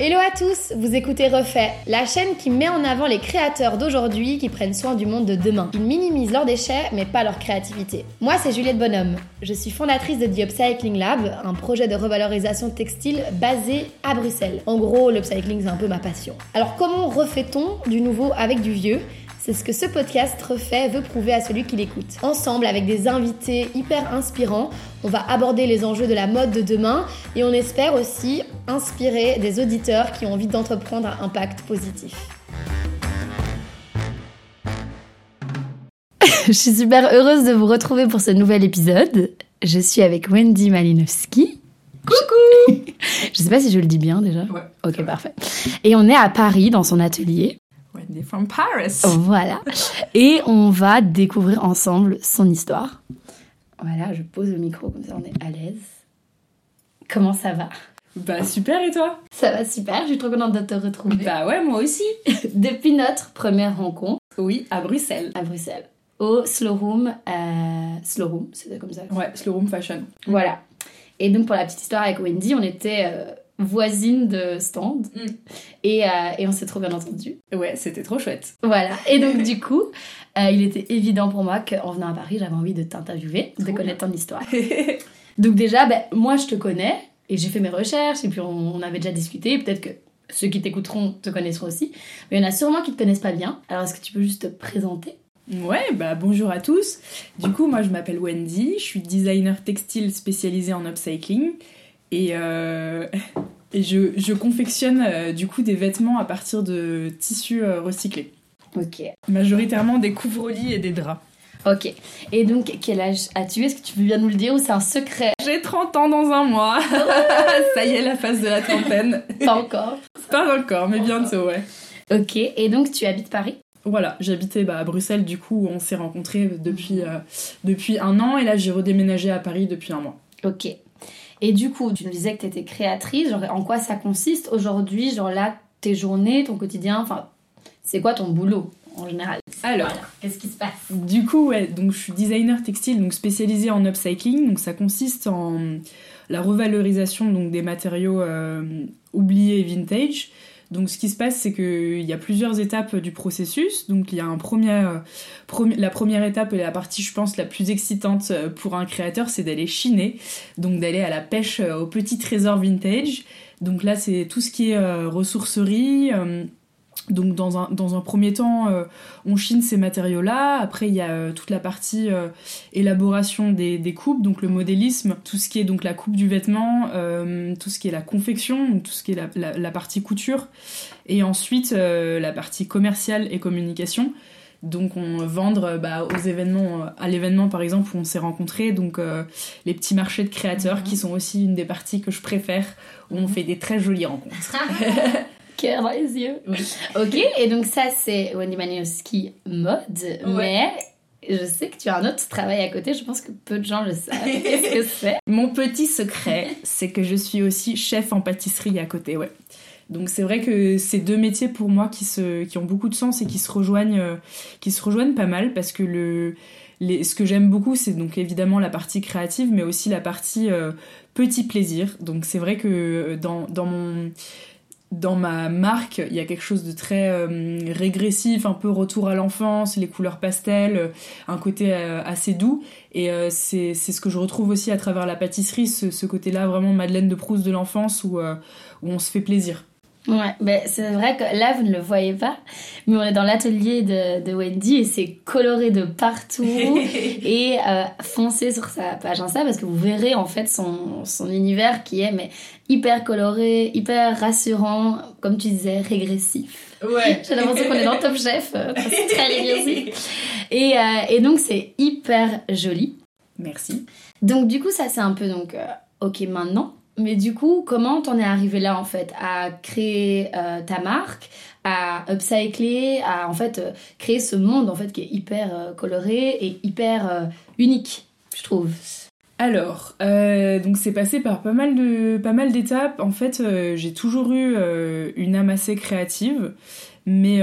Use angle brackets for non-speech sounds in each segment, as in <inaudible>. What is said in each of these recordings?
Hello à tous, vous écoutez Refait, la chaîne qui met en avant les créateurs d'aujourd'hui qui prennent soin du monde de demain. Ils minimisent leurs déchets mais pas leur créativité. Moi c'est Juliette Bonhomme, je suis fondatrice de The Upcycling Lab, un projet de revalorisation textile basé à Bruxelles. En gros, l'upcycling c'est un peu ma passion. Alors comment refait-on du nouveau avec du vieux? C'est ce que ce podcast refait veut prouver à celui qui l'écoute. Ensemble, avec des invités hyper inspirants, on va aborder les enjeux de la mode de demain et on espère aussi inspirer des auditeurs qui ont envie d'entreprendre un impact positif. <laughs> Je suis super heureuse de vous retrouver pour ce nouvel épisode. Je suis avec Wendy Malinowski. Coucou <laughs> Je sais pas si je le dis bien déjà. Ouais. Ok, parfait. Et on est à Paris dans son atelier. Wendy from Paris. Voilà. Et on va découvrir ensemble son histoire. Voilà, je pose le micro comme ça on est à l'aise. Comment ça va? Bah super et toi? Ça va super, je suis trop contente de te retrouver. Bah ouais, moi aussi. <laughs> Depuis notre première rencontre Oui, à Bruxelles. à Bruxelles, au Slow Room, euh, Slow Room, c'était comme ça. Ouais, Slow Room Fashion. Voilà. Et donc pour la petite histoire avec Wendy, on était euh, voisines de stand Mm. et, euh, et on s'est trop bien entendu. Ouais, c'était trop chouette. Voilà. Et donc, <laughs> du coup, euh, il était évident pour moi qu'en venant à Paris, j'avais envie de t'interviewer, de connaître ton histoire. <laughs> Donc, déjà, ben, moi, je te connais et j'ai fait mes recherches et puis on, on avait déjà discuté. Peut-être que ceux qui t'écouteront te connaîtront aussi. Mais il y en a sûrement qui te connaissent pas bien. Alors, est-ce que tu peux juste te présenter? Ouais, bah bonjour à tous. Du coup, moi je m'appelle Wendy, je suis designer textile spécialisée en upcycling et, euh, <laughs> et je, je confectionne euh, du coup des vêtements à partir de tissus euh, recyclés. Ok. Majoritairement des couvre-lits et des draps. Ok. Et donc, quel âge as-tu? Est-ce que tu peux bien nous le dire ou c'est un secret? J'ai 30 ans dans un mois. <laughs> Ça y est, la phase de la trentaine. <laughs> Pas encore. Pas encore, mais bientôt, ouais. Ok. Et donc, tu habites Paris? Voilà, j'habitais bah, à Bruxelles, du coup, on s'est rencontrés depuis, euh, depuis un an, et là, j'ai redéménagé à Paris depuis un mois. Ok. Et du coup, tu nous disais que tu étais créatrice. Genre, en quoi ça consiste aujourd'hui Genre là, tes journées, ton quotidien, enfin, c'est quoi ton boulot en général? Alors, Voilà. Qu'est-ce qui se passe? du coup, ouais, donc je suis designer textile, donc spécialisée en upcycling, donc ça consiste en la revalorisation donc, des matériaux euh, oubliés et vintage. Donc ce qui se passe, c'est qu'il y a plusieurs étapes du processus. Donc il y a un premier, euh, la première étape et la partie, je pense, la plus excitante euh, pour un créateur, c'est d'aller chiner, donc d'aller à la pêche euh, aux petits trésors vintage. Donc là, c'est tout ce qui est ressourcerie. Donc dans un, dans un premier temps, euh, on chine ces matériaux-là. Après, il y a euh, toute la partie euh, élaboration des, des coupes, donc le modélisme, tout ce qui est donc la coupe du vêtement, tout ce qui est la confection, donc tout ce qui est la, la- la partie couture, et ensuite la partie commerciale et communication. Donc on vendre bah, aux événements, à l'événement par exemple où on s'est rencontrés, donc euh, les petits marchés de créateurs Mhm. qui sont aussi une des parties que je préfère, où on fait des très jolies rencontres. <laughs> Cœur dans les yeux. Oui. Ok, et donc ça, c'est Wendy Maniowski mode, mais je sais que tu as un autre travail à côté, je pense que peu de gens le savent. Qu'est-ce que <laughs> c'est? Mon petit secret, c'est que je suis aussi chef en pâtisserie à côté, ouais. Donc c'est vrai que c'est deux métiers pour moi qui, se, qui ont beaucoup de sens et qui se rejoignent, euh, qui se rejoignent pas mal parce que le, les, ce que j'aime beaucoup, c'est donc évidemment la partie créative, mais aussi la partie euh, petit plaisir. Donc c'est vrai que dans, dans mon dans ma marque, il y a quelque chose de très euh, régressif, un peu retour à l'enfance, les couleurs pastel, euh, un côté euh, assez doux. Et c'est ce que je retrouve aussi à travers la pâtisserie, ce, ce côté-là vraiment Madeleine de Proust de l'enfance où, où on se fait plaisir. Ouais, ben c'est vrai que là, vous ne le voyez pas, mais on est dans l'atelier de, de Wendy et c'est coloré de partout <laughs> et euh, foncez sur sa page Insta parce que vous verrez en fait son, son univers qui est mais hyper coloré, hyper rassurant, comme tu disais, régressif. Ouais. <laughs> J'ai l'impression qu'on est dans Top Chef, euh, c'est très régressif. <laughs> Et, euh, et donc c'est hyper joli. Merci. Donc du coup ça c'est un peu donc euh, ok maintenant. Mais du coup comment t'en es arrivé là en fait à créer euh, ta marque, à upcycler, à en fait euh, créer ce monde en fait qui est hyper euh, coloré et hyper unique je trouve? Alors, donc c'est passé par pas mal de pas mal d'étapes. En fait, j'ai toujours eu une âme assez créative, mais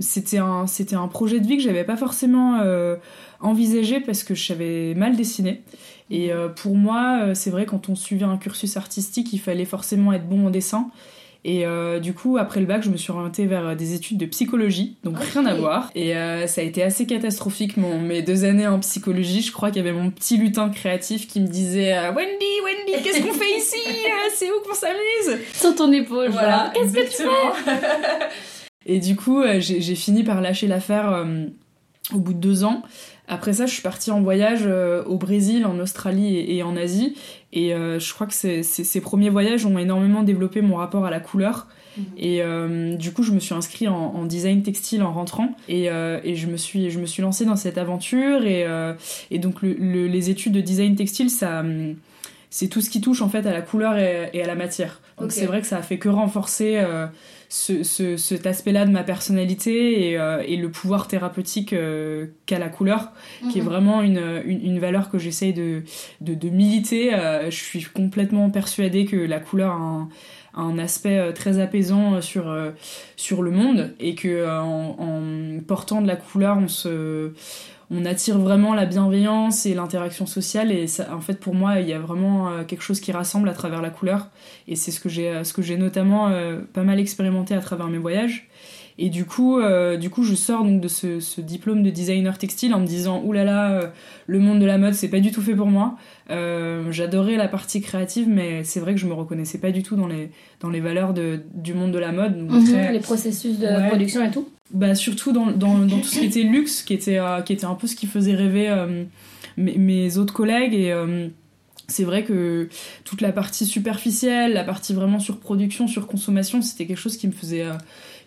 c'était un c'était un projet de vie que j'avais pas forcément envisagé parce que je savais mal dessiner. Et euh, pour moi, euh, c'est vrai quand on suivait un cursus artistique, il fallait forcément être bon en dessin. Et euh, du coup, après le bac, je me suis orientée vers des études de psychologie, donc rien à voir. Et ça a été assez catastrophique, mon, mes deux années en psychologie. Je crois qu'il y avait mon petit lutin créatif qui me disait Wendy, Wendy, qu'est-ce qu'on fait ici? C'est où qu'on s'amuse Sur ton épaule, voilà. Qu'est-ce que tu fais? <laughs> Et du coup, j'ai fini par lâcher l'affaire au bout de deux ans. Après ça, je suis partie en voyage euh, au Brésil, en Australie et, en Asie. Et euh, je crois que ces premiers voyages ont énormément développé mon rapport à la couleur. Mhm. Et euh, du coup, je me suis inscrite en, design textile en rentrant. Et, et, je, me suis, je me suis lancée dans cette aventure. Et, et donc, les études de design textile, ça c'est tout ce qui touche en fait à la couleur et, à la matière. Donc c'est vrai que ça a fait que renforcer ce, cet aspect-là de ma personnalité et, euh, et le pouvoir thérapeutique euh, qu'a la couleur, qui est mhm. vraiment une, une, valeur que j'essaye de, de, de, militer. Euh, je suis complètement persuadée que la couleur a un, un aspect très apaisant sur, sur le monde et que en, en portant de la couleur, on se on attire vraiment la bienveillance et l'interaction sociale et ça, en fait pour moi il y a vraiment euh, quelque chose qui rassemble à travers la couleur. Et c'est ce que j'ai euh, ce que j'ai notamment euh, pas mal expérimenté à travers mes voyages et du coup, euh, du coup, je sors donc de ce, ce, diplôme de designer textile en me disant oulala, là là, le monde de la mode, c'est pas du tout fait pour moi. Euh, J'adorais la partie créative, mais c'est vrai que je me reconnaissais pas du tout dans les, dans les valeurs de, du monde de la mode. Donc mhm, les processus de production et tout Bah, surtout dans, dans, dans, tout ce qui était luxe, qui était, euh, qui était un peu ce qui faisait rêver euh, mes, mes, autres collègues. Et c'est vrai que toute la partie superficielle, la partie vraiment sur production, sur consommation, c'était quelque chose qui me faisait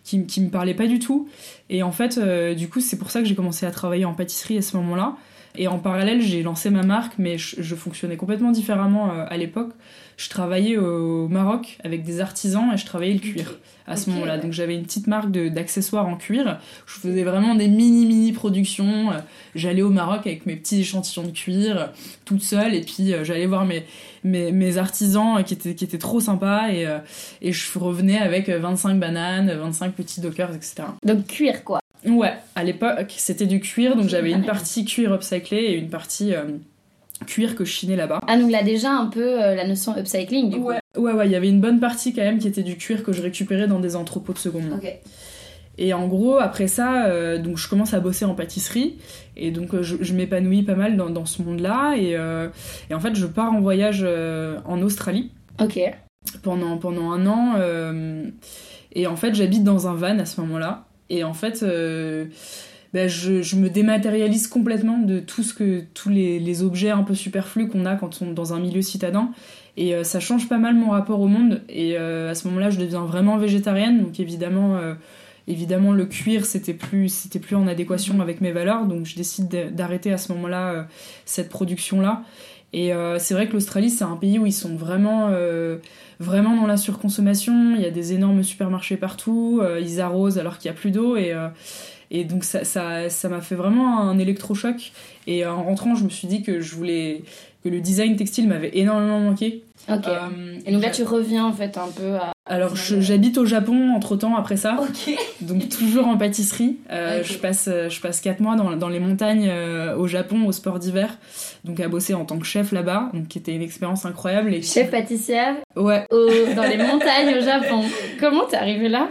qui, me parlait pas du tout. Et en fait, euh, du coup, c'est pour ça que j'ai commencé à travailler en pâtisserie à ce moment-là. Et en parallèle, j'ai lancé ma marque, mais je, fonctionnais complètement différemment euh, à l'époque. Je travaillais au Maroc avec des artisans et je travaillais le cuir à ce moment-là. Donc j'avais une petite marque d'accessoires en cuir. Je faisais vraiment des mini mini productions. J'allais au Maroc avec mes petits échantillons de cuir, toute seule, et puis euh, j'allais voir mes, mes, mes, artisans qui étaient, qui étaient trop sympas et, euh, et je revenais avec 25 bananes, 25 petits dockers, etc. Donc cuir quoi. Ouais, à l'époque c'était du cuir, donc j'avais une partie cuir upcyclé et une partie euh, cuir que je chinais là-bas. Ah donc là déjà un peu la notion upcycling du ouais. Ouais, ouais, il y avait une bonne partie quand même qui était du cuir que je récupérais dans des entrepôts de seconde main. Et en gros, après ça, euh, donc je commence à bosser en pâtisserie et donc euh, je, m'épanouis pas mal dans, dans ce monde-là et, euh, et, en fait je pars en voyage en Australie. Ok. Pendant, pendant un an et en fait j'habite dans un van à ce moment-là et en fait ben, je, je, me dématérialise complètement de tout ce que tous les, objets un peu superflus qu'on a quand on est dans un milieu citadin et euh, ça change pas mal mon rapport au monde. Et euh, à ce moment-là, je deviens vraiment végétarienne. Donc évidemment, euh, évidemment le cuir, c'était plus, c'était plus en adéquation avec mes valeurs. Donc je décide d'arrêter à ce moment-là cette production-là. Et c'est vrai que l'Australie, c'est un pays où ils sont vraiment, vraiment dans la surconsommation. Il y a des énormes supermarchés partout. ils arrosent alors qu'il n'y a plus d'eau. Et, et donc ça, ça, ça m'a fait vraiment un électrochoc. Et en rentrant, je me suis dit que je voulais, que le design textile m'avait énormément manqué. Ok. Euh, et donc là, tu reviens en fait un peu à. Alors, j'habite au Japon entre temps après ça. Ok. Donc, toujours en pâtisserie. Euh, je, passe, je passe 4 mois dans, dans les montagnes euh, au Japon, au sport d'hiver. Donc, à bosser en tant que chef là-bas. Donc, qui était une expérience incroyable. Et chef pâtissière Ouais. dans les montagnes au Japon. <laughs> Comment t'es arrivé là?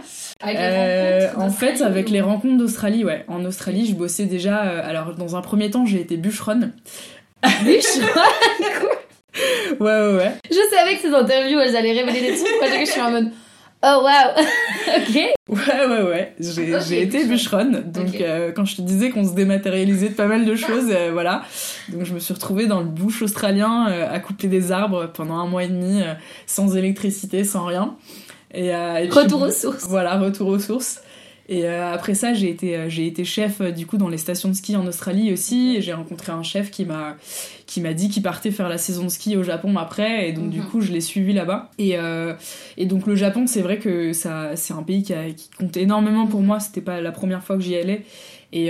En fait, avec les rencontres d'Australie, ouais. En Australie, je bossais déjà. alors, dans un premier temps, j'ai été bûcheronne. Quoi Ouais, ouais, ouais. Je savais que ces interviews, elles allaient révéler des trucs. Moi, je suis en mode. Oh wow <laughs> Ok Ouais, ouais, ouais. J'ai été bûcheronne. Donc, euh, quand je te disais qu'on se dématérialisait de pas mal de choses, euh, voilà. Donc, je me suis retrouvée dans le bush australien euh, à couper des arbres pendant un mois et demi, sans électricité, sans rien. Et, et retour aux sources. Voilà, retour aux sources. Et euh, après ça, j'ai été, euh, j'ai été chef euh, du coup dans les stations de ski en Australie aussi. Et j'ai rencontré un chef qui m'a, qui m'a dit qu'il partait faire la saison de ski au Japon après. Et donc du mhm. coup, je l'ai suivi là-bas. Et, et donc le Japon, c'est vrai que ça, c'est un pays qui, a, qui compte énormément pour moi. C'était pas la première fois que j'y allais. Et,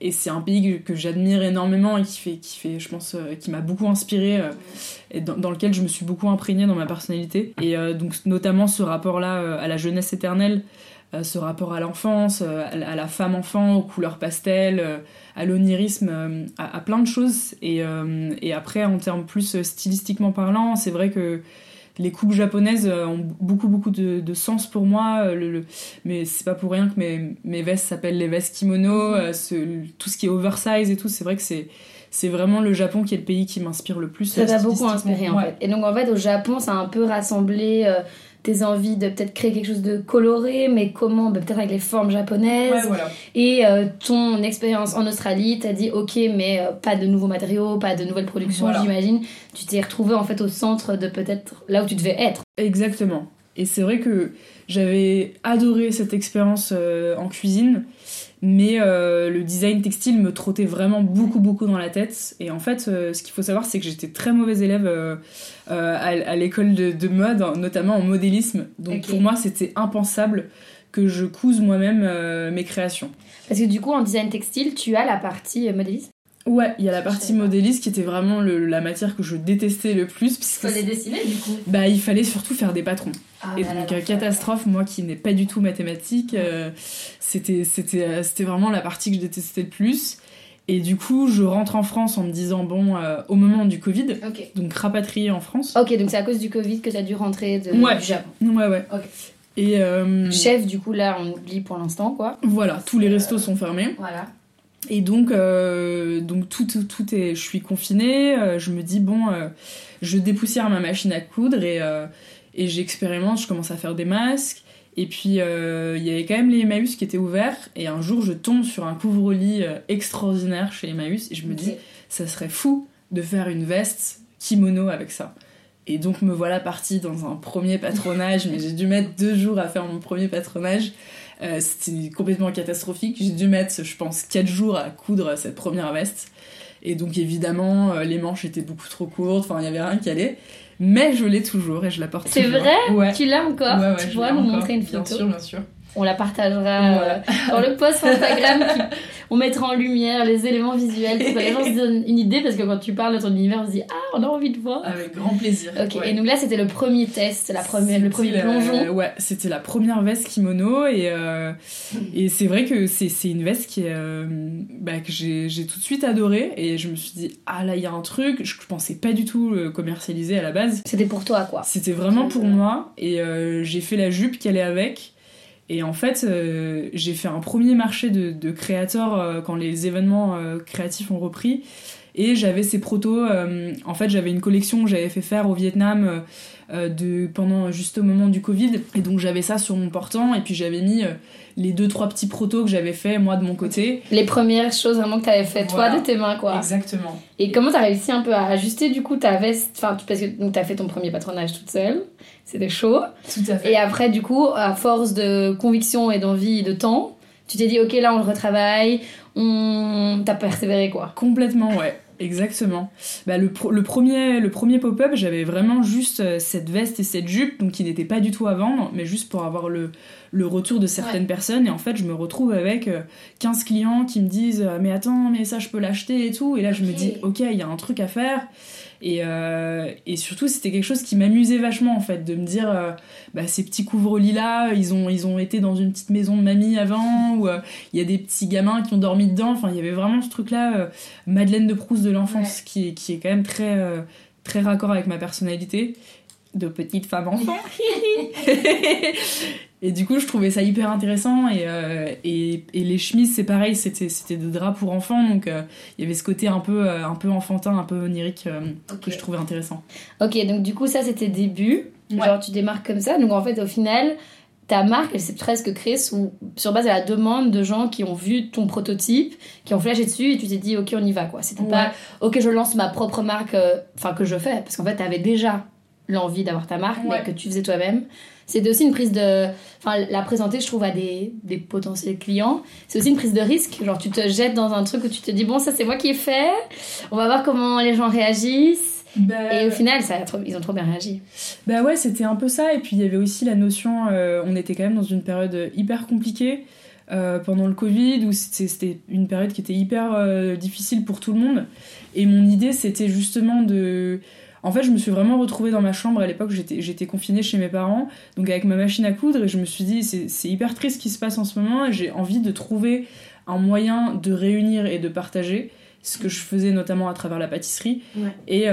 et c'est un pays que, j'admire énormément et qui fait, qui fait je pense, qui m'a beaucoup inspiré et dans, dans, lequel je me suis beaucoup imprégnée dans ma personnalité. Et donc notamment ce rapport-là à la jeunesse éternelle. Euh, ce rapport à l'enfance, euh, à la femme-enfant, aux couleurs pastel, euh, à l'onirisme, à, plein de choses. Et, et, après, en termes plus stylistiquement parlant, c'est vrai que les coupes japonaises ont beaucoup beaucoup de, sens pour moi. Le, mais c'est pas pour rien que mes, mes vestes s'appellent les vestes kimono. Mm-hmm. tout ce qui est oversize et tout, c'est vrai que c'est c'est vraiment le Japon qui est le pays qui m'inspire le plus. Ça t'a beaucoup inspiré en fait. Et donc en fait au Japon, ça a un peu rassemblé tes envies de peut-être créer quelque chose de coloré, mais comment bah, Peut-être avec les formes japonaises. Et euh, ton expérience en Australie, t'as dit ok, mais euh, pas de nouveaux matériaux, pas de nouvelles productions, j'imagine. Tu t'es retrouvé en fait au centre de peut-être là où tu devais être. Exactement. Et c'est vrai que j'avais adoré cette expérience euh, en cuisine mais euh, le design textile me trottait vraiment beaucoup beaucoup dans la tête. Et en fait euh, ce qu'il faut savoir c'est que j'étais très mauvaise élève euh, à, l'école de, mode notamment en modélisme. Donc pour moi c'était impensable que je couse moi-même mes créations. Parce que du coup en design textile tu as la partie modélisme? Ouais, il y a la partie modéliste qui était vraiment la matière que je détestais le plus. Il fallait dessiner du coup Bah, il fallait surtout faire des patrons. Ah, et donc, euh, catastrophe, moi qui n'ai pas du tout mathématiques, euh, c'était euh, c'était vraiment la partie que je détestais le plus. Et du coup, je rentre en France en me disant, bon, au moment du Covid, donc rapatrié en France. Ok, donc c'est à cause du Covid que tu as dû rentrer de, ouais. du Japon. Ouais, ouais. Et Chef, du coup, là, on oublie pour l'instant, quoi. Voilà, tous les restos sont fermés. Voilà. Et donc, euh, donc tout, tout, est, je suis confinée, euh, je me dis, bon, euh, je dépoussière ma machine à coudre et, et j'expérimente, je commence à faire des masques. Et puis, il y avait quand même les Emmaüs qui étaient ouverts. Et un jour, je tombe sur un couvre-lit extraordinaire chez Emmaüs et je me dis, ça serait fou de faire une veste kimono avec ça. Et donc, me voilà partie dans un premier patronage, mais j'ai dû mettre deux jours à faire mon premier patronage. Euh, c'était complètement catastrophique. J'ai dû mettre, je pense, 4 jours à coudre cette première veste. Et donc évidemment, euh, les manches étaient beaucoup trop courtes, enfin il y avait rien qui allait. Mais je l'ai toujours et je la porte toujours. C'est vrai Tu l'as encore? Tu pourrais nous montrer une photo? Bien sûr, bien sûr. On la partagera euh, dans le post Instagram. on mettra en lumière les éléments visuels pour que les gens se donnent une idée parce que quand tu parles de ton univers, on se dit Ah, on a envie de voir. Avec grand plaisir. Ok, et donc là, c'était le premier test, la première, le premier plongeon. ouais, c'était la première veste kimono et, euh, et c'est vrai que c'est une veste qui est, euh, bah, que j'ai tout de suite adoré et je me suis dit Ah là, il y a un truc, je pensais pas du tout le commercialiser à la base. C'était pour toi quoi. C'était vraiment pour moi et j'ai fait la jupe qu'elle est avec. Et en fait, euh, j'ai fait un premier marché de, créateurs euh, quand les événements euh, créatifs ont repris. Et j'avais ces protos. en fait, j'avais une collection que j'avais fait faire au Vietnam de, pendant juste au moment du Covid. Et donc, j'avais ça sur mon portant. Et puis, j'avais mis les deux, trois petits protos que j'avais fait moi de mon côté. Les premières choses vraiment que tu avais fait toi de tes mains, quoi. Exactement. Et comment tu as réussi un peu à ajuster du coup ta veste? Enfin, parce que tu as fait ton premier patronage toute seule c'était chaud. Tout à fait. Et après, du coup, à force de conviction et d'envie et de temps, tu t'es dit, ok, là, on le retravaille, on... T'as persévéré, quoi. Complètement, ouais. Exactement. Bah, le, premier, le premier pop-up, j'avais vraiment juste euh, cette veste et cette jupe, donc qui n'était pas du tout à vendre, mais juste pour avoir le, le retour de certaines personnes. Et en fait, je me retrouve avec 15 euh, clients qui me disent euh, Mais attends, mais ça, je peux l'acheter et tout. Et là, je me dis Ok, il y a un truc à faire. Et, euh, et surtout, c'était quelque chose qui m'amusait vachement en fait, de me dire euh, bah, ces petits couvre-lits là, ils ont, ils ont été dans une petite maison de mamie avant, <laughs> ou euh, il y a des petits gamins qui ont dormi dedans. Enfin, il y avait vraiment ce truc là, Madeleine de Proust de l'enfance, qui, qui est quand même très, très raccord avec ma personnalité de petite femme <laughs> enfant. <laughs> Et du coup, je trouvais ça hyper intéressant. Et, euh, et, et, les chemises, c'est pareil, c'était, c'était de draps pour enfants. Donc, euh, il y avait ce côté un peu, euh, un peu enfantin, un peu onirique que je trouvais intéressant. Ok, donc du coup, ça, c'était début. Genre, tu démarques comme ça. Donc, en fait, au final, ta marque, elle s'est presque créée sous, sur base de la demande de gens qui ont vu ton prototype, qui ont flashé dessus et tu t'es dit, ok, on y va, quoi. C'était pas, ok, je lance ma propre marque, enfin, que je fais. Parce qu'en fait, t'avais déjà l'envie d'avoir ta marque, mais que tu faisais toi-même. C'est aussi une prise de. Enfin, la présenter, je trouve, à des, des potentiels clients. C'est aussi une prise de risque. Genre, tu te jettes dans un truc où tu te dis, bon, ça, c'est moi qui ai fait. On va voir comment les gens réagissent. Bah, et au final, ça ils ont trop bien réagi. Bah ouais, c'était un peu ça. Et puis, il y avait aussi la notion. Euh, on était quand même dans une période hyper compliquée. Euh, pendant le Covid, où c'était une période qui était hyper euh, difficile pour tout le monde. Et mon idée, c'était justement de en fait, je me suis vraiment retrouvée dans ma chambre. À l'époque, j'étais confinée chez mes parents, donc avec ma machine à coudre, et je me suis dit, c'est hyper triste ce qui se passe en ce moment, et j'ai envie de trouver un moyen de réunir et de partager ce que je faisais notamment à travers la pâtisserie. Et,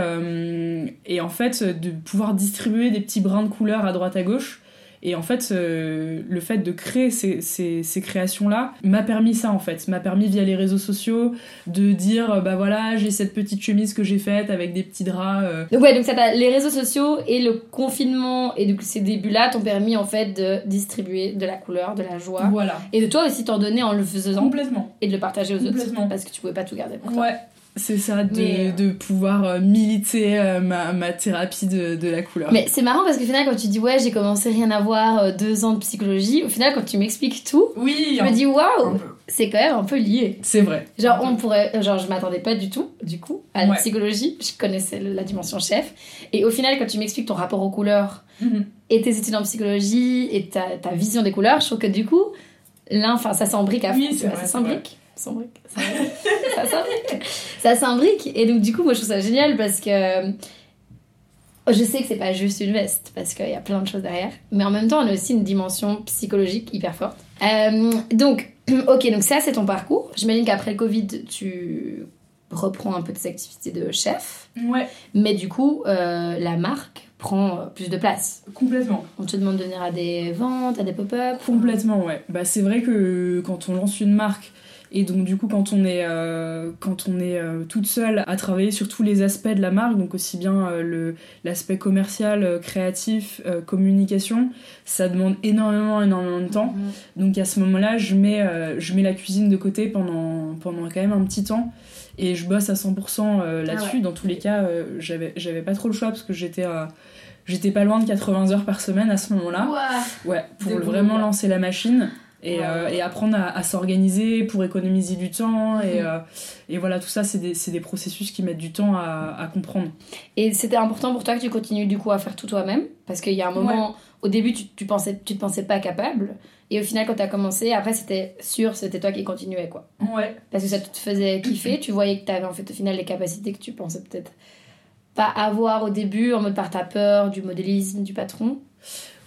et en fait, de pouvoir distribuer des petits brins de couleur à droite à gauche, et en fait, euh, le fait de créer ces, ces, ces créations-là m'a permis ça, en fait. M'a permis, via les réseaux sociaux, de dire, bah voilà, j'ai cette petite chemise que j'ai faite avec des petits draps. Euh. Donc ouais, donc ça les réseaux sociaux et le confinement et donc ces débuts-là t'ont permis, en fait, de distribuer de la couleur, de la joie. Voilà. Et de toi aussi t'en donner en le faisant. Complètement. Et de le partager aux Complètement. autres. Parce que tu pouvais pas tout garder pour toi. Ouais. C'est ça, de, euh, de pouvoir euh, militer euh, ma, ma, thérapie de, de, la couleur. Mais c'est marrant parce que finalement, quand tu dis ouais, j'ai commencé rien à voir, deux ans de psychologie, au final, quand tu m'expliques tout, oui, je me dis waouh, c'est quand même un peu lié. C'est vrai. Genre, on pourrait, genre, je m'attendais pas du tout, du coup, à la psychologie. Je connaissais la dimension chef. Et au final, quand tu m'expliques ton rapport aux couleurs mhm. et tes études en psychologie et ta, ta, vision des couleurs, je trouve que du coup, l'un, enfin, ça s'embrique à fond. Oui, ça s'embrique s'embrique. <laughs> ça s'imbrique. ça s'imbrique. Et donc, du coup, moi, je trouve ça génial parce que je sais que c'est pas juste une veste parce qu'il y a plein de choses derrière. Mais en même temps, on a aussi une dimension psychologique hyper forte. Euh, donc, <clears throat> ok, donc ça, c'est ton parcours. J'imagine qu'après le Covid, tu reprends un peu tes activités de chef. Ouais. Mais du coup, euh, la marque prend plus de place. Complètement. On te demande de venir à des ventes, à des pop-up. Complètement, ouais. Bah, c'est vrai que quand on lance une marque, et donc du coup quand on est, euh, quand on est euh, toute seule à travailler sur tous les aspects de la marque, donc aussi bien euh, le, l'aspect commercial, créatif, communication, ça demande énormément énormément de temps. Mhm. Donc à ce moment-là, je mets, je mets la cuisine de côté pendant, pendant quand même un petit temps et je bosse à 100% là-dessus. Ah Dans tous les cas, j'avais, j'avais pas trop le choix parce que j'étais j'étais pas loin de 80 heures par semaine à ce moment-là. Ouais, pour vraiment lancer la machine et, euh, et apprendre à, à s'organiser pour économiser du temps et, mm. euh, et voilà tout ça c'est des, des, processus qui mettent du temps à, à comprendre. Et c'était important pour toi que tu continues du coup à faire tout toi-même? Parce qu'il y a un moment au début tu, tu, pensais tu te pensais pas capable. Et au final quand tu as commencé après c'était sûr c'était toi qui continuais quoi. Ouais. Parce que ça te faisait kiffer tu voyais que tu avais en fait au final les capacités que tu pensais peut-être pas avoir au début en mode par ta peur du modélisme du patron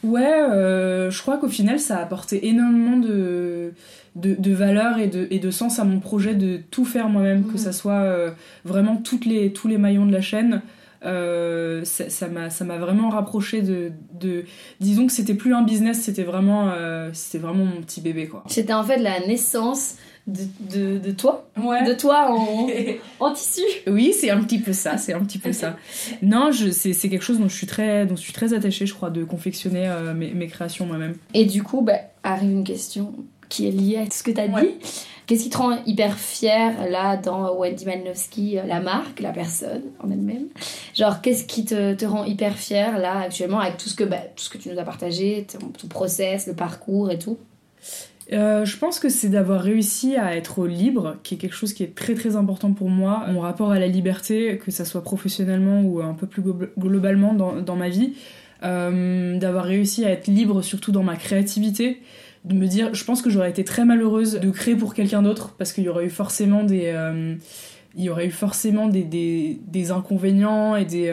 Ouais, euh, je crois qu'au final, ça a apporté énormément de, de, de, valeur et de, et de sens à mon projet de tout faire moi-même, que mhm. ça soit euh, vraiment toutes les, tous les maillons de la chaîne. Euh, ça m'a ça m'a vraiment rapproché de, de disons que c'était plus un business c'était vraiment euh, c'était vraiment mon petit bébé quoi c'était en fait la naissance de, de, toi. De toi en, <laughs> en tissu. Oui c'est un petit peu ça c'est un petit peu ça. Non c'est quelque chose dont je suis très dont je suis très attachée je crois de confectionner euh, mes, mes, créations moi-même. Et du coup bah, arrive une question qui est liée à tout ce que tu as dit Qu'est-ce qui te rend hyper fière là dans Wendy Malinowski, la marque, la personne en elle-même? Genre, qu'est-ce qui te, te, rend hyper fière là actuellement avec tout ce que, bah, tout ce que tu nous as partagé, ton, ton process, le parcours et tout? Euh, je pense que c'est d'avoir réussi à être libre, qui est quelque chose qui est très très important pour moi. Mon rapport à la liberté, que ça soit professionnellement ou un peu plus globalement dans, dans ma vie, euh, d'avoir réussi à être libre surtout dans ma créativité, de me dire, je pense que j'aurais été très malheureuse de créer pour quelqu'un d'autre parce qu'il y aurait eu forcément des, euh, il y aurait eu forcément des, des, des inconvénients et des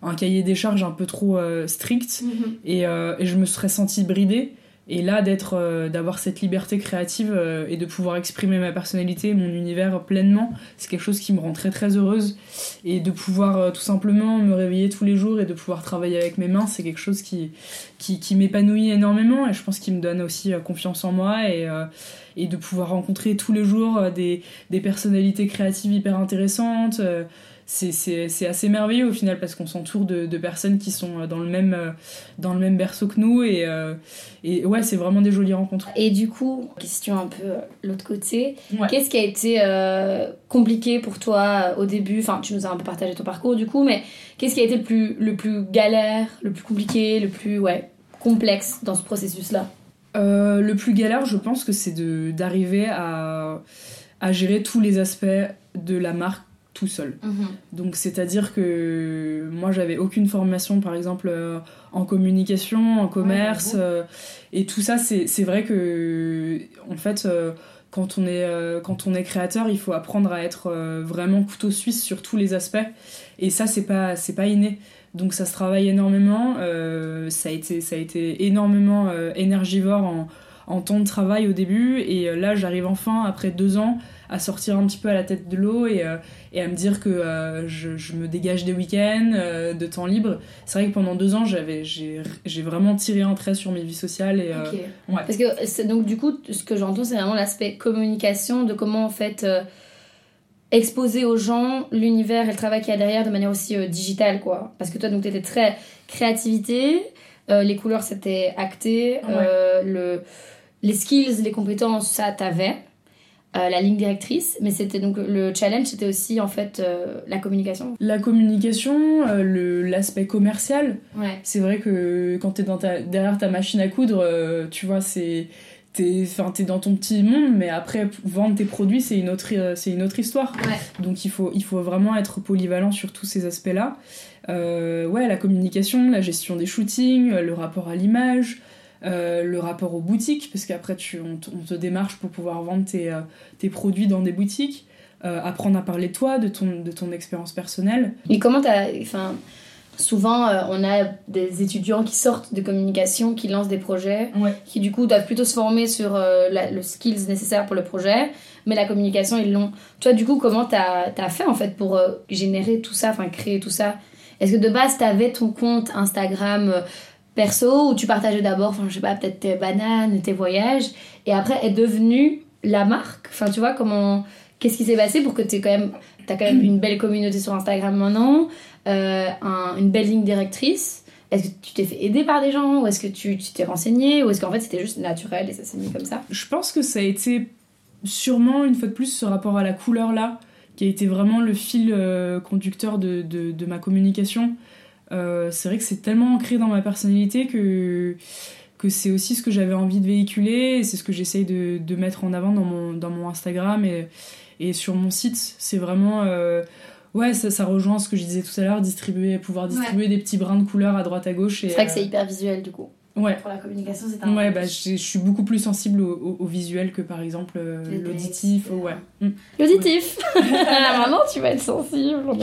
un cahier des charges un peu trop strict mm-hmm. et, et, je me serais sentie bridée et là, d'être, euh, d'avoir cette liberté créative euh, et de pouvoir exprimer ma personnalité, mon univers pleinement, c'est quelque chose qui me rend très très heureuse. Et de pouvoir euh, tout simplement me réveiller tous les jours et de pouvoir travailler avec mes mains, c'est quelque chose qui, qui, m'épanouit énormément et je pense qu'il me donne aussi confiance en moi et, et de pouvoir rencontrer tous les jours des personnalités créatives hyper intéressantes c'est assez merveilleux au final parce qu'on s'entoure de, de, personnes qui sont dans le même, dans le même berceau que nous et, euh, et ouais, c'est vraiment des jolies rencontres. Et du coup, question un peu euh, l'autre côté, qu'est-ce qui a été euh, compliqué pour toi au début? Enfin, tu nous as un peu partagé ton parcours du coup, mais qu'est-ce qui a été le plus, le plus galère, le plus compliqué, le plus ouais, complexe dans ce processus-là? Le plus galère, je pense que c'est d'arriver à, à gérer tous les aspects de la marque tout seul. Mhm. Donc c'est-à-dire que moi j'avais aucune formation par exemple euh, en communication, en commerce euh, et tout ça c'est vrai que en fait euh, quand on est quand on est créateur, il faut apprendre à être vraiment couteau suisse sur tous les aspects et ça c'est pas c'est pas inné. Donc ça se travaille énormément, ça a été ça a été énormément énergivore en en temps de travail au début. Et là, j'arrive enfin, après deux ans, à sortir un petit peu à la tête de l'eau et, et, à me dire que je, je, me dégage des week-ends, de temps libre. C'est vrai que pendant deux ans, j'avais, j'ai, vraiment tiré un trait sur mes vies sociales. Et, ouais. Parce que donc, du coup, ce que j'entends, c'est vraiment l'aspect communication, de comment en fait exposer aux gens l'univers et le travail qu'il y a derrière de manière aussi euh, digitale, quoi. Parce que toi, donc, t'étais très créativité, euh, les couleurs, c'était acté, euh, le, les skills, les compétences, ça, t'avais. la ligne directrice, mais c'était donc le challenge, c'était aussi en fait la communication. La communication, l'aspect commercial. Ouais. C'est vrai que quand t'es derrière ta machine à coudre, tu vois, c'est t'es es dans ton petit monde mais après vendre tes produits c'est une autre euh, c'est une autre histoire donc il faut il faut vraiment être polyvalent sur tous ces aspects là euh, ouais la communication la gestion des shootings le rapport à l'image euh, le rapport aux boutiques parce qu'après tu on, te démarche pour pouvoir vendre tes, tes produits dans des boutiques apprendre à parler de toi de ton de ton expérience personnelle. Et comment t'as enfin souvent euh, on a des étudiants qui sortent de communication, qui lancent des projets, qui du coup doivent plutôt se former sur euh, le skills nécessaire pour le projet, mais la communication ils l'ont. Toi du coup comment t'as as fait en fait pour euh, générer tout ça, enfin créer tout ça? Est-ce que de base t'avais ton compte Instagram perso où tu partageais d'abord, enfin je sais pas, peut-être tes bananes, tes voyages, et après est devenu la marque. Enfin tu vois comment... Qu'est-ce qui s'est passé pour que tu quand même... Quand même une belle communauté sur Instagram maintenant euh, une belle ligne directrice. Est-ce que tu t'es fait aider par des gens Ou est-ce que tu t'es renseigné Ou est-ce qu'en fait c'était juste naturel et ça s'est mis comme ça? Je pense que ça a été sûrement une fois de plus ce rapport à la couleur là qui a été vraiment le fil euh, conducteur de, ma communication. Euh, c'est vrai que c'est tellement ancré dans ma personnalité que, que c'est aussi ce que j'avais envie de véhiculer, c'est ce que j'essaye de, de, mettre en avant dans mon, dans mon Instagram et, et sur mon site. C'est vraiment ouais, ça, rejoint ce que je disais tout à l'heure, distribuer, pouvoir distribuer des petits brins de couleur à droite à gauche. C'est vrai que c'est euh, hyper visuel du coup. Ouais. Pour la communication, c'est un. Ouais, bah, je suis beaucoup plus sensible au, visuel que par exemple euh, l'auditif. ouais. Mm. L'auditif <laughs> Maintenant, tu vas être sensible. <laughs>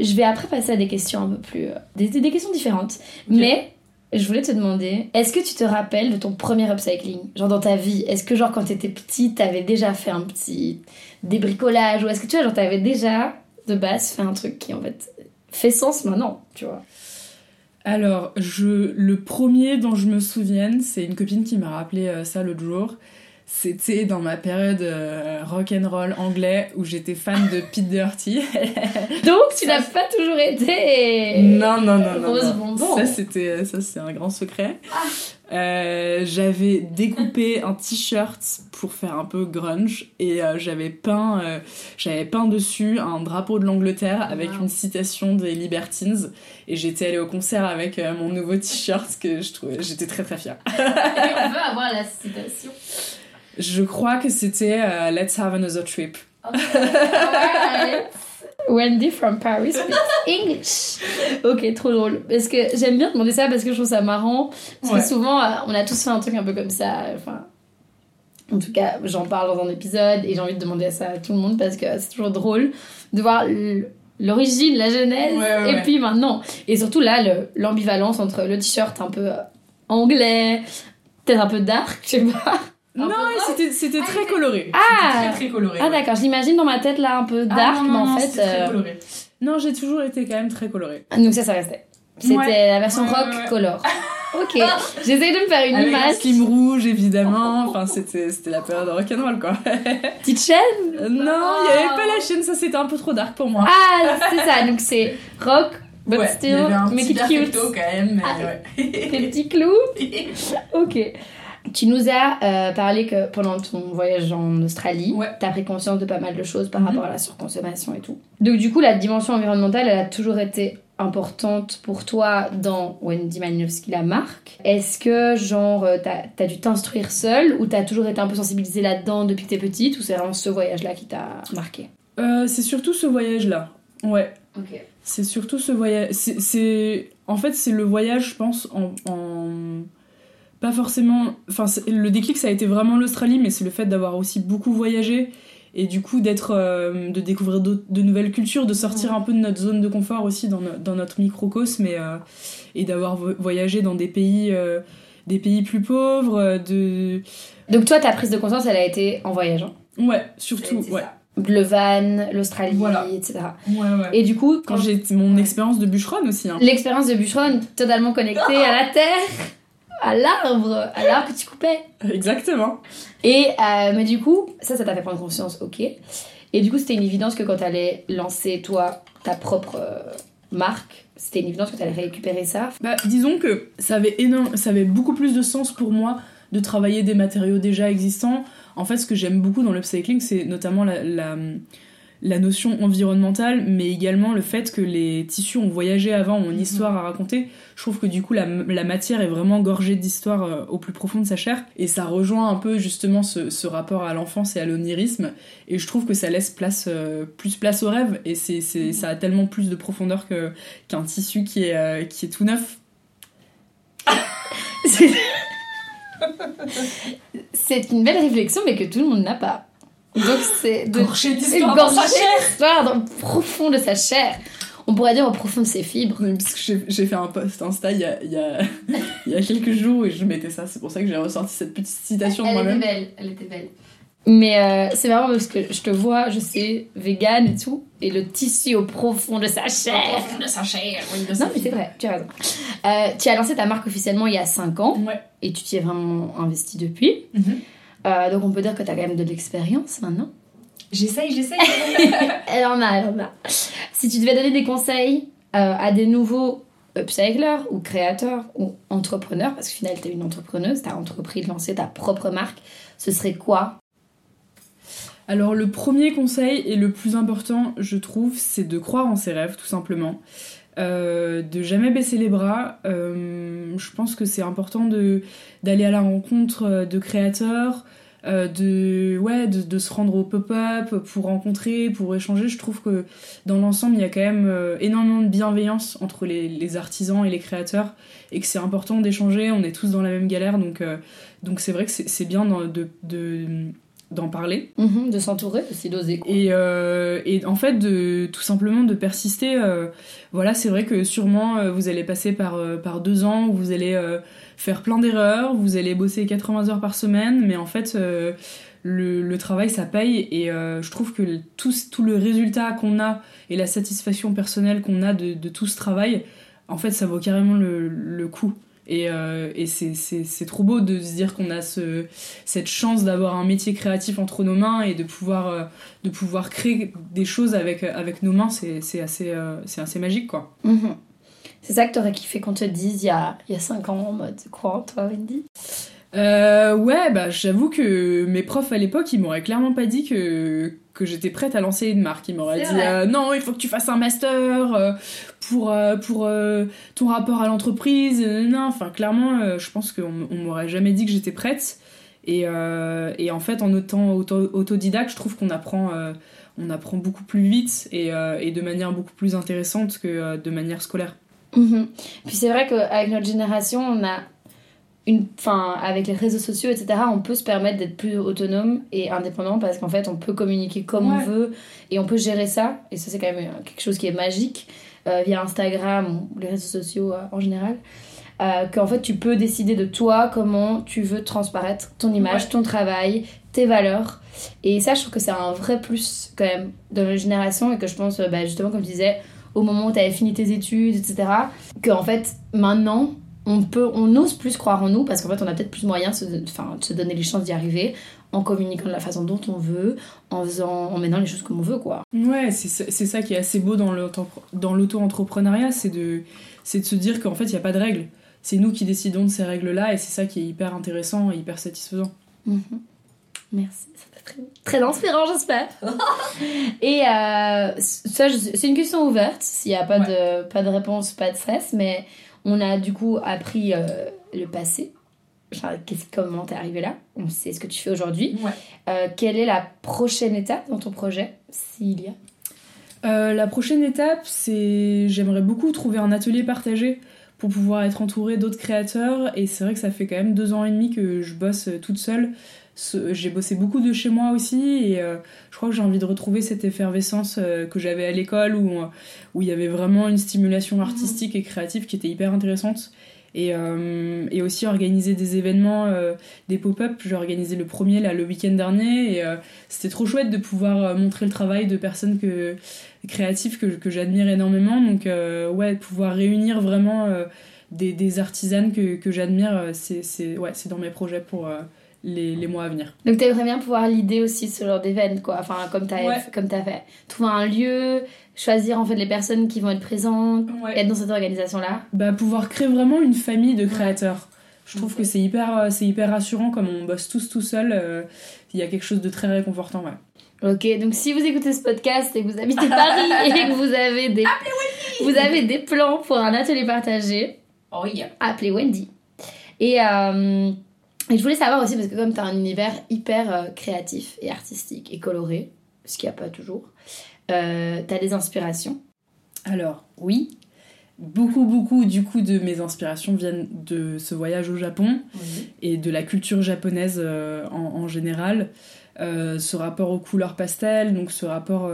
je vais après passer à des questions un peu plus. Euh, des, des, questions différentes. Mais je voulais te demander, est-ce que tu te rappelles de ton premier upcycling? Genre dans ta vie, est-ce que genre quand t'étais petite, t'avais déjà fait un petit débricolage? Ou est-ce que tu vois, genre t'avais déjà de base fait un truc qui en fait fait sens maintenant, tu vois? Alors, je, le premier dont je me souvienne, c'est une copine qui m'a rappelé euh, ça l'autre jour. C'était dans ma période euh, rock and roll anglais où j'étais fan de Pete Doherty. <laughs> Donc tu n'as pas toujours été non non non non, non. Ça c'était ça c'est un grand secret. Ah. Euh, j'avais découpé un t-shirt pour faire un peu grunge et euh, j'avais peint j'avais peint dessus un drapeau de l'Angleterre avec une citation des Libertines et j'étais allée au concert avec mon nouveau t-shirt que je trouvais j'étais très très fière. et on veut avoir la citation. Je crois que c'était euh, Let's Have Another Trip. Wendy from Paris speaks English. Ok, trop drôle. Parce que j'aime bien demander ça parce que je trouve ça marrant. Parce que souvent, euh, on a tous fait un truc un peu comme ça. Enfin, en tout cas, j'en parle dans un épisode et j'ai envie de demander ça à tout le monde parce que c'est toujours drôle de voir l'origine, la genèse et puis maintenant. Et surtout là, l'ambivalence entre le t-shirt un peu euh, anglais, peut-être un peu dark, je sais pas non, c'était ah, très coloré. Ah, très, très coloré. Ah, d'accord, je l'imagine dans ma tête là un peu ah, dark, mais en fait. Très euh, coloré. Non, j'ai toujours été quand même très coloré. Ah, donc ça, ça restait. C'était la version rock color. <laughs> Ok, j'essaye de me faire une Avec image. Un slim rouge évidemment, enfin c'était la période rock'n'roll quoi. <laughs> Petite chaîne Non, il n'y avait pas la chaîne, ça c'était un peu trop dark pour moi. Ah, c'est ça, donc c'est rock, but ouais, still, make it cute. quand même, mais ouais. Des petits clous <laughs> Ok. Tu nous as euh, parlé que pendant ton voyage en Australie, tu as pris conscience de pas mal de choses par mhm. rapport à la surconsommation et tout. Donc du coup, la dimension environnementale, elle a toujours été importante pour toi dans Wendy Malinowski, la marque. Est-ce que, genre, euh, t'as as dû t'instruire seule ou t'as toujours été un peu sensibilisée là-dedans depuis que t'es petite ou c'est vraiment ce voyage-là qui t'a marqué? Euh, C'est surtout ce voyage-là, ouais. Ok. C'est surtout ce voyage. C'est, En fait, c'est le voyage, je pense, en pas forcément. Enfin, le déclic, ça a été vraiment l'Australie, mais c'est le fait d'avoir aussi beaucoup voyagé et du coup d'être euh, de découvrir de nouvelles cultures de sortir un peu de notre zone de confort aussi dans, dans notre microcosme et, euh, et d'avoir voyagé dans des pays euh, des pays plus pauvres, de... Donc toi, ta prise de conscience, elle a été en voyageant Ouais, surtout, ouais. Le van, l'Australie, etc. Ouais, ouais. Et du coup, quand j'ai mon expérience de bûcheronne aussi. Hein. L'expérience de bûcheronne, totalement connectée à la terre, à l'arbre, à l'arbre que tu coupais. Exactement. Et euh, mais du coup, ça, ça t'a fait prendre conscience, ok. Et du coup, c'était une évidence que quand t'allais lancer toi ta propre euh, marque, c'était une évidence que t'allais récupérer ça. Bah, disons que ça avait énorme, ça avait beaucoup plus de sens pour moi de travailler des matériaux déjà existants. En fait, ce que j'aime beaucoup dans l'upcycling, c'est notamment la, la, notion environnementale, mais également le fait que les tissus ont voyagé avant, ont une mhm. histoire à raconter. Je trouve que du coup, la, matière est vraiment gorgée d'histoire euh, au plus profond de sa chair. Et ça rejoint un peu justement ce, rapport à l'enfance et à l'onirisme. Et je trouve que ça laisse place, euh, plus place au rêve. Et c'est, mhm. ça a tellement plus de profondeur que, qu'un tissu qui est, euh, qui est tout neuf. <laughs> c'est une belle réflexion, mais que tout le monde n'a pas. Donc c'est de gorgée d'histoire dans sa chair. dans le profond de sa chair. On pourrait dire au profond de ses fibres. parce que j'ai fait un post Insta il y, a, il, y a, il y a quelques jours et je mettais ça. C'est pour ça que j'ai ressorti cette petite citation elle, moi-même. Elle était belle, elle était belle. Mais euh, c'est marrant parce que je te vois, je sais, vegan et tout, et le tissu au profond de sa chair. Au profond de sa chair, oui, Non, mais c'est vrai, tu as raison. Euh, tu as lancé ta marque officiellement il y a 5 ans, ouais. et tu t'y es vraiment investi depuis. Mhm. Euh, donc on peut dire que tu as quand même de l'expérience maintenant. J'essaye, j'essaye. <laughs> elle en a, elle en a. Si tu devais donner des conseils euh, à des nouveaux upcyclers ou créateurs ou entrepreneurs, parce qu'au final tu es une entrepreneuse, tu as entrepris de lancer ta propre marque, ce serait quoi? Alors le premier conseil et le plus important, je trouve, c'est de croire en ses rêves, tout simplement. Euh, de jamais baisser les bras. Euh, je pense que c'est important d'aller à la rencontre euh, de créateurs, de ouais de, se rendre au pop-up pour rencontrer, pour échanger. Je trouve que dans l'ensemble il y a quand même énormément de bienveillance entre les, artisans et les créateurs et que c'est important d'échanger. On est tous dans la même galère donc c'est vrai que c'est bien de d'en parler. Mhm, de s'entourer aussi, d'oser. Et, euh, et, en fait, de, tout simplement de persister. Euh, voilà, c'est vrai que sûrement euh, vous allez passer par, par deux ans où vous allez faire plein d'erreurs, vous allez bosser 80 heures par semaine, mais en fait, le, le, travail, ça paye. Et je trouve que tout, tout le résultat qu'on a et la satisfaction personnelle qu'on a de, de, tout ce travail, en fait, ça vaut carrément le, le coup. Et, euh, et c'est trop beau de se dire qu'on a ce, cette chance d'avoir un métier créatif entre nos mains et de pouvoir, euh, de pouvoir créer des choses avec, avec nos mains. C'est assez, euh, c'est assez magique, quoi. Mhm. C'est ça que t'aurais kiffé qu'on te dise il y a, il y a 5 ans en mode quoi, toi, Wendy? Euh, ouais, bah j'avoue que mes profs à l'époque, ils m'auraient clairement pas dit que, que j'étais prête à lancer une marque. Ils m'auraient dit euh, non, il faut que tu fasses un master euh, pour, euh, pour ton rapport à l'entreprise. Non, enfin clairement, je pense qu'on on, m'aurait jamais dit que j'étais prête. Et, et, en fait, en étant autodidacte, je trouve qu'on apprend, on apprend beaucoup plus vite et, et, de manière beaucoup plus intéressante que de manière scolaire. Mhm. Puis c'est vrai qu'avec notre génération, on a une, fin, avec les réseaux sociaux, etc., on peut se permettre d'être plus autonome et indépendant parce qu'en fait, on peut communiquer comme on veut et on peut gérer ça. Et ça, c'est quand même quelque chose qui est magique euh, via Instagram ou les réseaux sociaux euh, en général. Euh, qu'en fait, tu peux décider de toi comment tu veux transparaître ton image, ton travail, tes valeurs. Et ça, je trouve que c'est un vrai plus quand même de la génération et que je pense, bah, justement, comme tu disais, au moment où tu avais fini tes études, etc., qu'en fait, maintenant, on peut on ose plus croire en nous parce qu'en fait on a peut-être plus moyen de se, enfin, de se donner les chances d'y arriver en communiquant de la façon dont on veut en faisant en menant les choses comme on veut quoi. Ouais c'est ça qui est assez beau dans l'auto-entrepreneuriat c'est de c'est de se dire qu'en fait il n'y a pas de règles. C'est nous qui décidons de ces règles là et c'est ça qui est hyper intéressant et hyper satisfaisant. Mm-hmm. merci. Très, très inspirant j'espère. <laughs> Et euh, ça c'est une question ouverte s'il n'y a pas de pas de réponse pas de stress mais on a du coup appris euh, le passé. Comment t'es arrivé là? On sait ce que tu fais aujourd'hui. Euh, quelle est la prochaine étape dans ton projet, s'il y a? Euh, La prochaine étape, c'est j'aimerais beaucoup trouver un atelier partagé pour pouvoir être entourée d'autres créateurs. Et c'est vrai que ça fait quand même deux ans et demi que je bosse toute seule. J'ai bossé beaucoup de chez moi aussi. Et je crois que j'ai envie de retrouver cette effervescence que j'avais à l'école où où il y avait vraiment une stimulation artistique et créative qui était hyper intéressante et, euh, et aussi organiser des événements, euh, des pop-up. J'ai organisé le premier là le week-end dernier et euh, c'était trop chouette de pouvoir montrer le travail de personnes créatives que, que j'admire énormément. Donc ouais, pouvoir réunir vraiment des, des, artisanes que, que j'admire, c'est ouais, dans mes projets pour les, les, mois à venir. Donc tu aimerais bien pouvoir l'idée aussi ce genre d'événement, quoi. Enfin, comme tu as, comme as fait. Trouver un lieu, choisir en fait les personnes qui vont être présentes, être dans cette organisation-là. Bah, pouvoir créer vraiment une famille de créateurs. Je trouve que c'est hyper, euh, c'est hyper rassurant comme on bosse tous tout seul. Euh, il y a quelque chose de très réconfortant, ouais. Ok, donc si vous écoutez ce podcast et que vous habitez Paris <laughs> et que vous avez des, vous avez des plans pour un atelier partagé, oh yeah. appelez Wendy. Et euh, et je voulais savoir aussi, parce que comme tu as un univers hyper euh, créatif et artistique et coloré, ce qu'il n'y a pas toujours, euh, tu as des inspirations? Alors, oui. Beaucoup, beaucoup, du coup, de mes inspirations viennent de ce voyage au Japon et de la culture japonaise euh, en, général. ce rapport aux couleurs pastel, donc ce rapport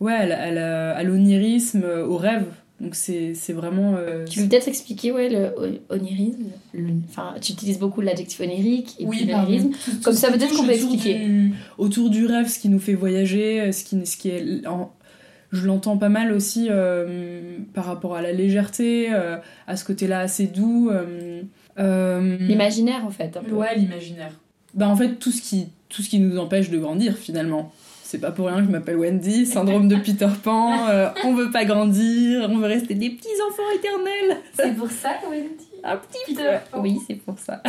ouais, à l'onirisme, au rêve donc c'est vraiment. Euh, tu veux peut-être expliquer ouais, le onirisme Enfin, tu utilises beaucoup l'adjectif onirique et oui, l'onirisme. Comme ça, peut-être qu'on peut expliquer. autour du rêve, ce qui nous fait voyager, euh, ce qui, ce qui est. je l'entends pas mal aussi euh, par rapport à la légèreté, à ce côté-là assez doux. l'imaginaire en fait. Un peu. Ouais, l'imaginaire. Bah en fait, tout ce, qui, tout ce qui nous empêche de grandir finalement. C'est pas pour rien que je m'appelle Wendy, syndrome de Peter Pan, euh, on veut pas grandir, on veut rester des petits enfants éternels. C'est pour ça, Wendy Un petit Peter Pan. Oui, c'est pour ça.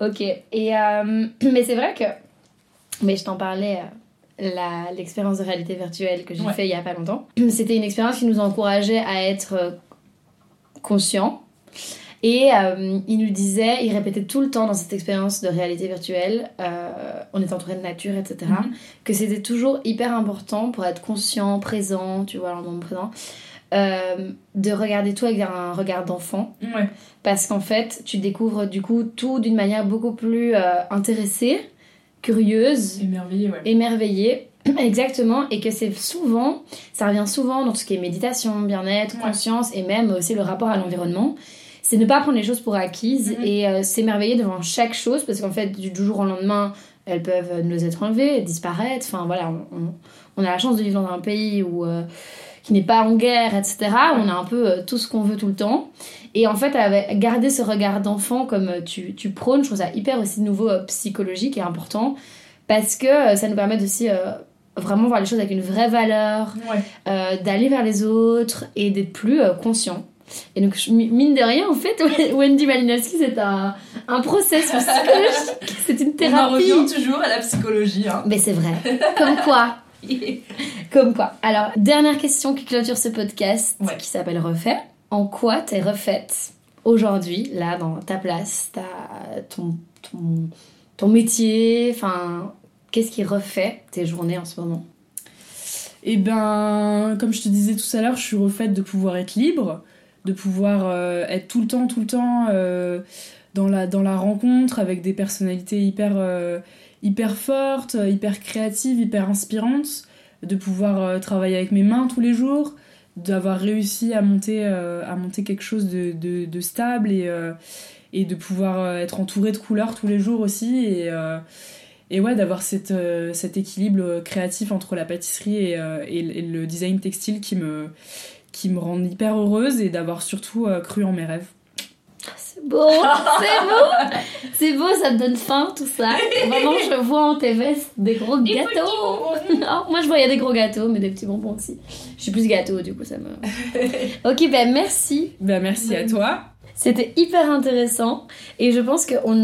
Ok. Et euh, mais c'est vrai que, mais je t'en parlais. Euh, l'expérience de réalité virtuelle que j'ai fait il y a pas longtemps. C'était une expérience qui nous encourageait à être conscients et euh, il nous disait, il répétait tout le temps dans cette expérience de réalité virtuelle, euh, on est entouré de nature, etc., mhm. que c'était toujours hyper important pour être conscient, présent, tu vois, dans le moment présent, euh, de regarder tout avec un regard d'enfant. Parce qu'en fait, tu découvres du coup tout d'une manière beaucoup plus intéressée, curieuse, émerveillée. Ouais. émerveillée. <clears throat> Exactement, et que c'est souvent, ça revient souvent dans tout ce qui est méditation, bien-être, conscience, et même aussi le rapport à l'environnement c'est ne pas prendre les choses pour acquises mhm. et euh, s'émerveiller devant chaque chose parce qu'en fait, du jour au lendemain, elles peuvent nous être enlevées, disparaître. Enfin voilà, on, a la chance de vivre dans un pays où, euh, qui n'est pas en guerre, etc. On a un peu euh, tout ce qu'on veut tout le temps. Et en fait, garder ce regard d'enfant comme tu, tu, prônes, je trouve ça hyper aussi nouveau psychologique et important parce que ça nous permet aussi vraiment voir les choses avec une vraie valeur, d'aller vers les autres et d'être plus conscient. Et donc, mine de rien, en fait, <laughs> Wendy Malinowski, c'est un, un process psychologique. C'est une thérapie. On revient toujours à la psychologie. Hein. Mais c'est vrai. <laughs> Comme quoi. <laughs> Comme quoi. Alors, dernière question qui clôture ce podcast, qui s'appelle Refait. En quoi t'es refaite aujourd'hui, là, dans ta place, ta, ton, ton, ton métier? Enfin, qu'est-ce qui refait tes journées en ce moment? Eh ben, comme je te disais tout à l'heure, je suis refaite de pouvoir être libre de pouvoir euh, être tout le temps, tout le temps euh, dans, la, dans la rencontre avec des personnalités hyper, euh, hyper fortes, hyper créatives, hyper inspirantes, de pouvoir travailler avec mes mains tous les jours, d'avoir réussi à monter, à monter quelque chose de, stable et, et de pouvoir être entouré de couleurs tous les jours aussi. Et, et ouais, d'avoir cet équilibre créatif entre la pâtisserie et, le design textile qui me, qui me rendent hyper heureuse et d'avoir surtout euh, cru en mes rêves. C'est beau, c'est beau, c'est beau, ça te donne faim tout ça. Vraiment, je vois en tes vestes des gros gâteaux. <laughs> moi je voyais des gros gâteaux, mais des petits bonbons aussi. Je suis plus gâteau, du coup ça me. ok, ben merci. Ben merci à toi. C'était hyper intéressant et je pense que on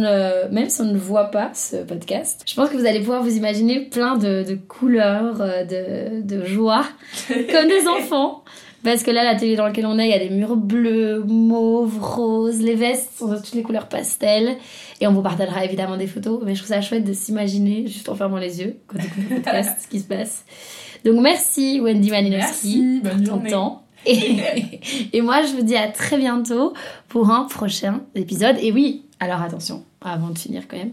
même si on ne voit pas ce podcast, je pense que vous allez pouvoir vous imaginer plein de, de couleurs, euh, de, de joie, <laughs> comme des enfants. Parce que là, l'atelier dans lequel on est, il y a des murs bleus, mauves, roses, les vestes sont de toutes les couleurs pastel. Et on vous partagera évidemment des photos, mais je trouve ça chouette de s'imaginer, juste en fermant les yeux, quand on écoute podcast, ce qui se passe. Donc merci Wendy Malinowski pour ton temps. Et, <laughs> et moi, je vous dis à très bientôt pour un prochain épisode. Et oui, Alors attention, avant de finir quand même,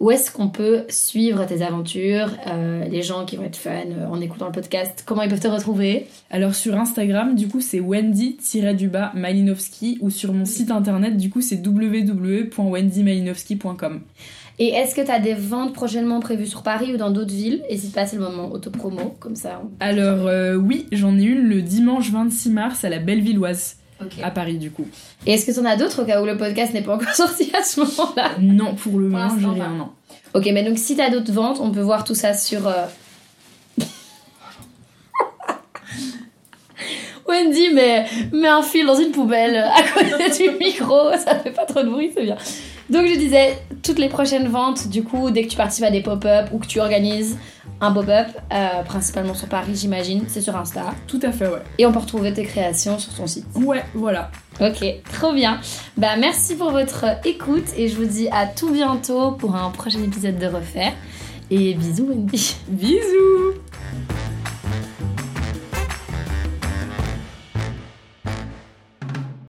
où est-ce qu'on peut suivre tes aventures, euh, les gens qui vont être fans euh, en écoutant le podcast, comment ils peuvent te retrouver? Alors sur Instagram, du coup c'est Wendy-du-bas Malinowski ou sur mon site internet, du coup c'est www.wendymalinowski.com. Et est-ce que tu as des ventes prochainement prévues sur Paris ou dans d'autres villes? N'hésite pas, c'est le moment autopromo, comme ça. on- Alors euh, oui, j'en ai une le dimanche 26 mars à la Bellevilloise, Ok. à Paris du coup. Et est-ce que tu en as d'autres au cas où le podcast n'est pas encore <laughs> sorti à ce moment-là? Non, pour le moment j'ai rien, non. Ok, mais donc si t'as d'autres ventes, on peut voir tout ça sur. euh, <laughs> Wendy met, met un fil dans une poubelle à côté du micro, ça fait pas trop de bruit, c'est bien. Donc je disais, toutes les prochaines ventes, du coup, dès que tu participes à des pop-up ou que tu organises un pop-up, euh, principalement sur Paris, j'imagine, c'est sur Insta. Tout à fait, ouais. Et on peut retrouver tes créations sur ton site. Ouais, voilà. Ok, trop bien. Bah merci pour votre écoute et je vous dis à tout bientôt pour un prochain épisode de Refaire. Et bisous Wendy. Bisous